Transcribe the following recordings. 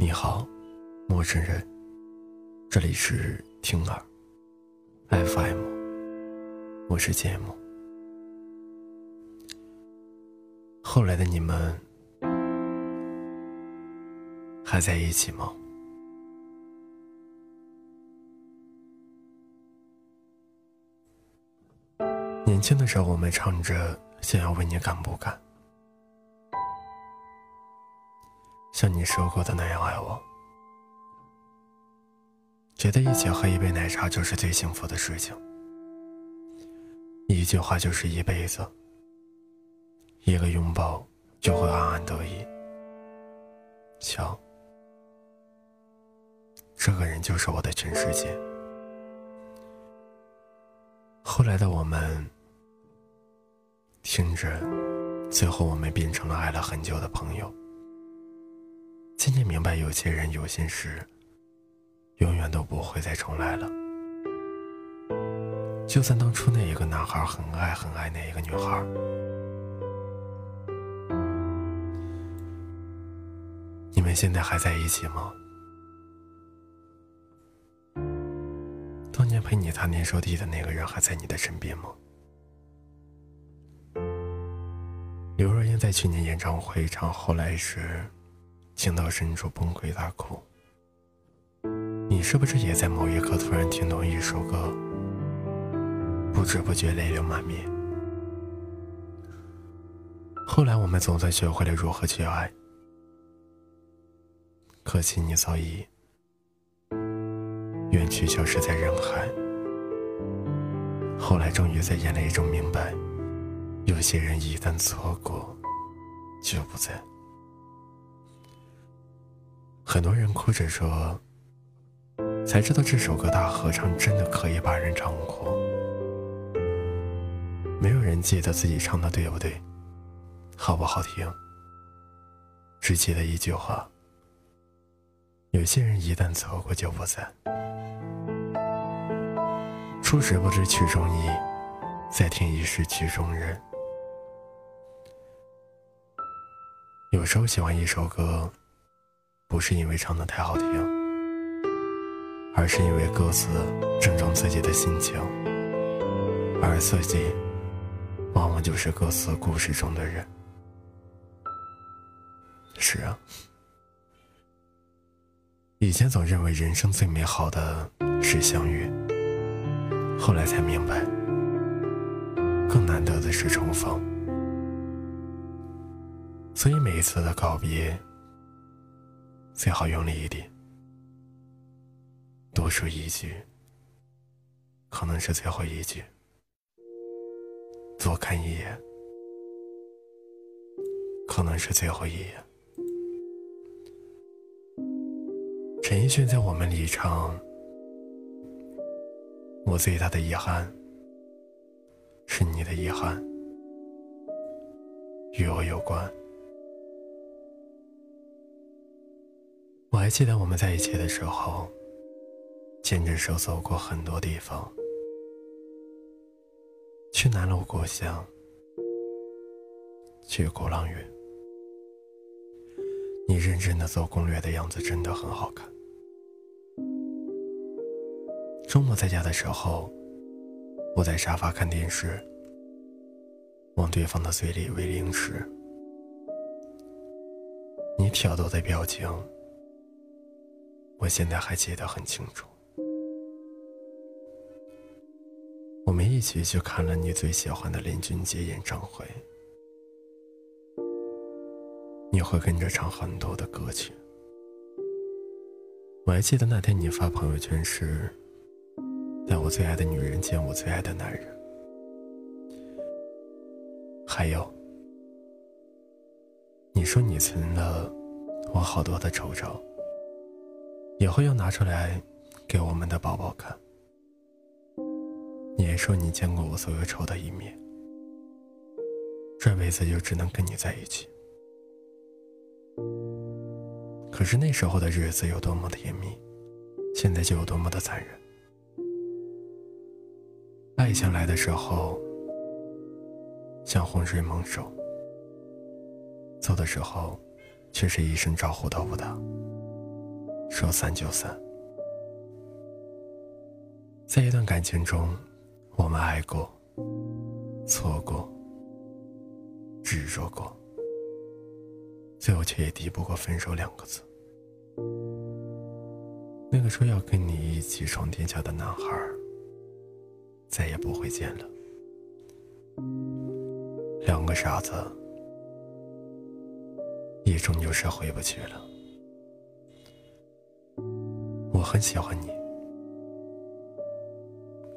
你好，陌生人。这里是听耳 FM，我是节目。后来的你们还在一起吗？年轻的时候，我们唱着想要问你敢不敢，像你说过的那样爱我，觉得一起喝一杯奶茶就是最幸福的事情，一句话就是一辈子，一个拥抱就会安安得意。瞧，这个人就是我的全世界。后来的我们。听着，最后我们变成了爱了很久的朋友。渐渐明白，有些人、有些事，永远都不会再重来了。就算当初那一个男孩很爱很爱那一个女孩，你们现在还在一起吗？当年陪你谈年少地的那个人还在你的身边吗？刘若英在去年演唱会唱后来时，情到深处崩溃大哭。你是不是也在某一刻突然听懂一首歌，不知不觉泪流满面？后来我们总算学会了如何去爱，可惜你早已远去，消失在人海。后来终于在眼泪中明白。有些人一旦错过，就不在。很多人哭着说：“才知道这首歌大合唱真的可以把人唱哭。”没有人记得自己唱的对不对，好不好听，只记得一句话：“有些人一旦错过就不在。”初时不知曲中意，再听已是曲中人。有时候喜欢一首歌，不是因为唱的太好听，而是因为歌词正中自己的心情，而自己往往就是歌词故事中的人。是啊，以前总认为人生最美好的是相遇，后来才明白，更难得的是重逢。所以每一次的告别，最好用力一点，多说一句，可能是最后一句；多看一眼，可能是最后一眼。陈奕迅在我们里唱：“我最大的遗憾，是你的遗憾，与我有关。”我还记得我们在一起的时候，牵着手走过很多地方，去南锣鼓巷，去鼓浪屿。你认真的做攻略的样子真的很好看。周末在家的时候，我在沙发看电视，往对方的嘴里喂零食，你挑逗的表情。现在还记得很清楚，我们一起去看了你最喜欢的林俊杰演唱会，你会跟着唱很多的歌曲。我还记得那天你发朋友圈是，带我最爱的女人见我最爱的男人，还有，你说你存了我好多的丑照。以后要拿出来给我们的宝宝看。你也说你见过我所有丑的一面，这辈子就只能跟你在一起。可是那时候的日子有多么的甜蜜，现在就有多么的残忍。爱情来的时候像洪水猛兽，走的时候却是一声招呼都不打。说散就散。在一段感情中，我们爱过、错过、执着过，最后却也敌不过分手两个字。那个说要跟你一起闯天下的男孩，再也不会见了。两个傻子，也终究是回不去了。我很喜欢你。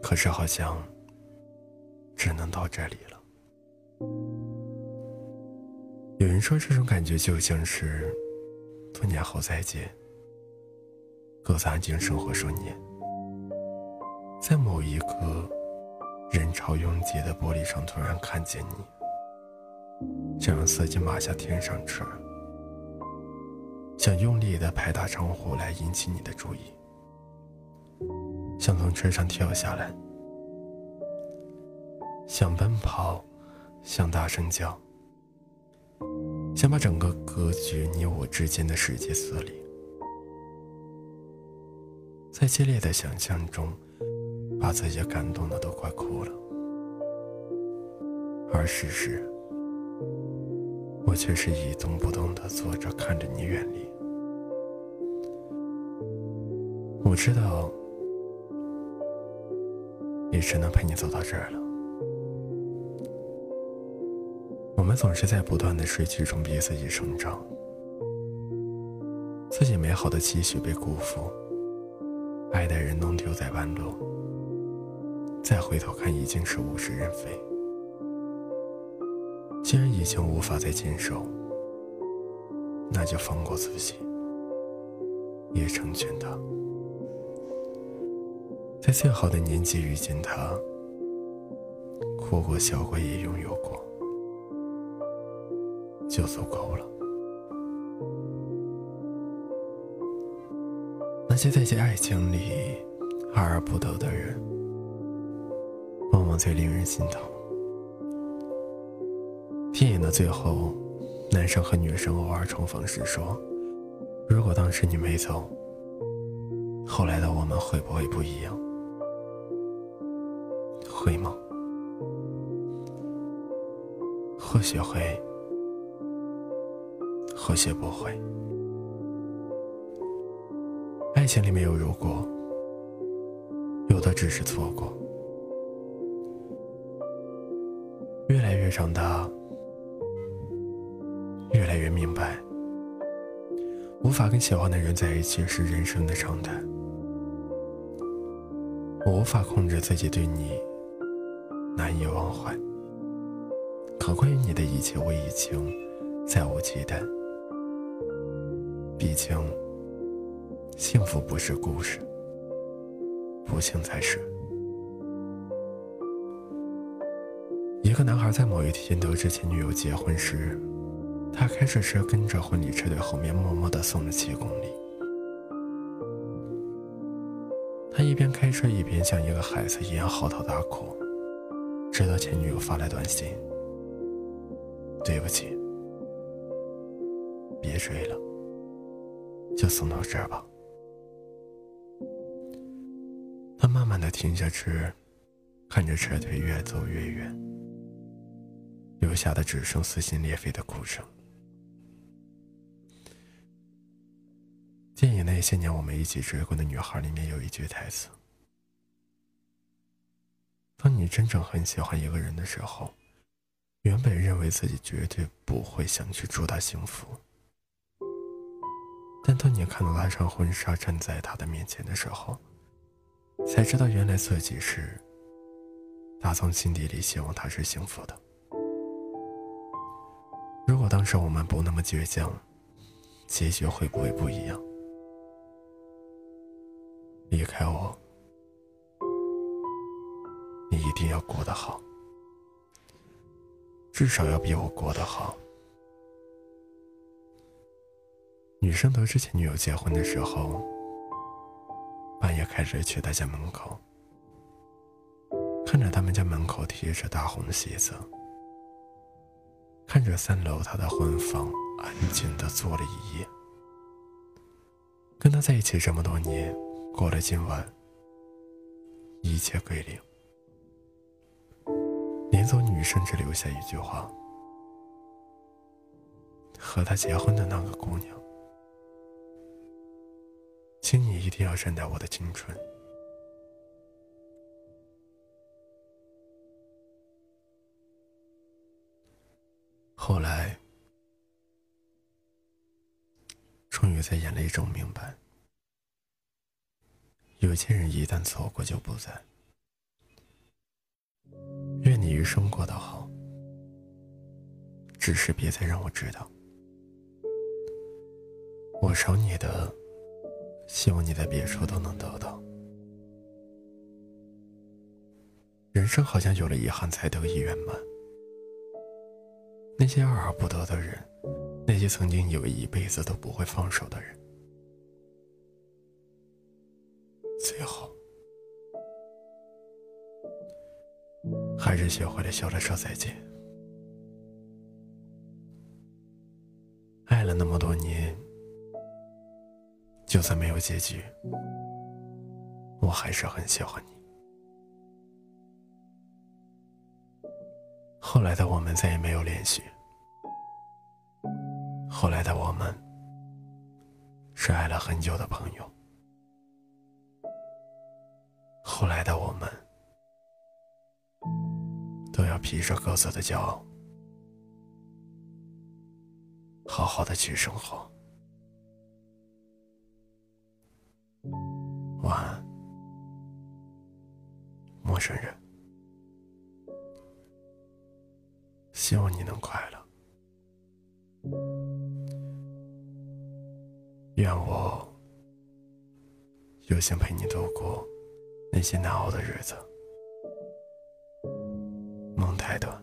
可是好像只能到这里了。有人说，这种感觉就像是多年后再见，各自安静生活数年，在某一个人潮拥挤的玻璃上突然看见你，想用色巾抹下天上车，想用力的拍打窗户来引起你的注意。想从车上跳下来，想奔跑，想大声叫，想把整个隔绝你我之间的世界撕裂，在激烈的想象中，把自己感动的都快哭了，而事实，我却是一动不动的坐着看着你远离。我知道。也只能陪你走到这儿了。我们总是在不断的失去中逼自己成长，自己美好的期许被辜负，爱的人弄丢在半路，再回头看已经是物是人非。既然已经无法再坚守，那就放过自己，也成全他。在最好的年纪遇见他，哭过笑过也拥有过，就足够了。那些在爱情里爱而不得的人，往往最令人心疼。电影的最后，男生和女生偶尔重逢时说：“如果当时你没走，后来的我们会不会不一样？”会吗？或许会，或许不会。爱情里没有如果，有的只是错过。越来越长大，来越明白，无法跟喜欢的人在一起是人生的常态。我无法控制自己对你。难以忘怀。可关于你的一切，我已经再无期待。毕竟，幸福不是故事，不幸才是。一个男孩在某一天得知前女友结婚时，他开着车跟着婚礼车队后面，默默的送了七公里。他一边开车，一边像一个孩子一样嚎啕大哭。直到前女友发来短信：“对不起，别追了，就送到这儿吧。”他慢慢的停下车，看着车队越走越远，留下的只剩撕心裂肺的哭声。电影《那些年我们一起追过的女孩》里面有一句台词。当你真正很喜欢一个人的时候，原本认为自己绝对不会想去祝他幸福，但当你看到他穿婚纱站在他的面前的时候，才知道原来自己是打从心底里希望他是幸福的。如果当时我们不那么倔强，结局会不会不一样？离开我。你一定要过得好，至少要比我过得好。女生得知前女友结婚的时候，半夜开车去他家门口，看着他们家门口贴着大红喜字，看着三楼他的婚房安静的坐了一夜，跟他在一起这么多年，过了今晚，一切归零。临走女甚至留下一句话：“和他结婚的那个姑娘，请你一定要善待我的青春。”后来，终于在眼泪中明白，有些人一旦错过就不在。愿你余生过得好，只是别再让我知道。我守你的，希望你在别处都能得到。人生好像有了遗憾才得以圆满。那些爱而不得的人，那些曾经以为一辈子都不会放手的人，最后还是学会了笑着说再见。爱了那么多年，就算没有结局，我还是很喜欢你。后来的我们再也没有联系。后来的我们是爱了很久的朋友。都要披着各自的骄傲，好好的去生活。晚安，陌生人。希望你能快乐，愿我有幸陪你度过那些难熬的日子。太短，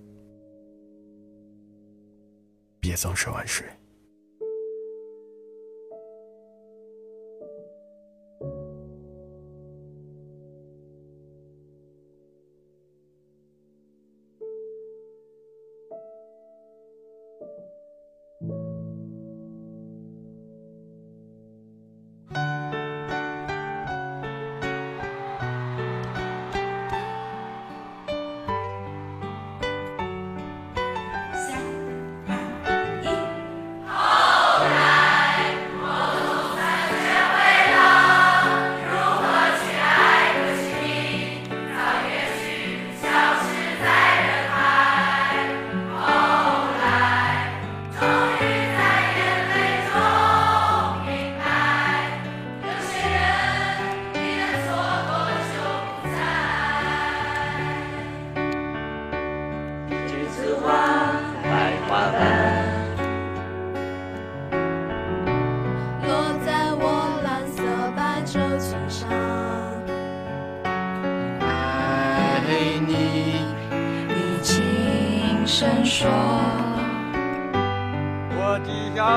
别总是晚睡。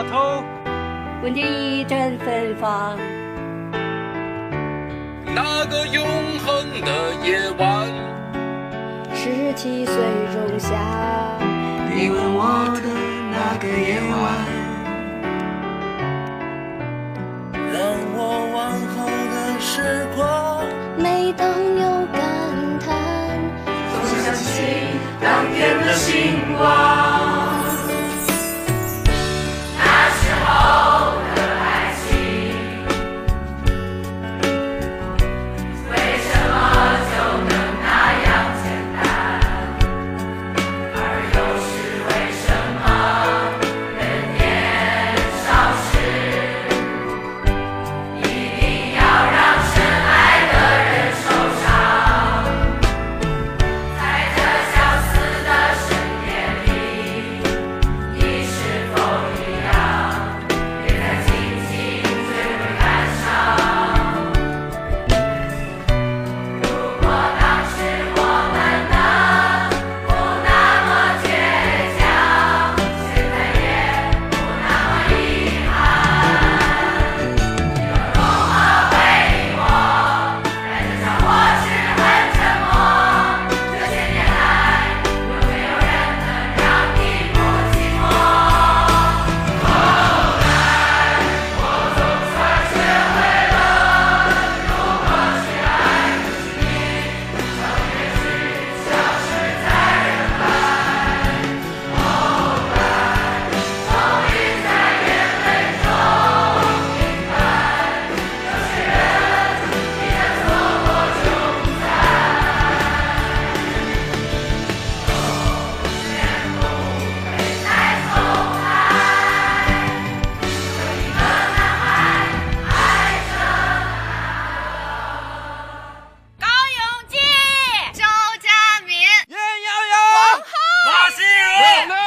头。闻见一阵芬芳。那个永恒的夜晚。十七岁仲夏。你吻我的那个夜晚。让我往后的时光。每当有感叹。总想起当天的星光。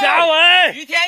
嘉伟、于天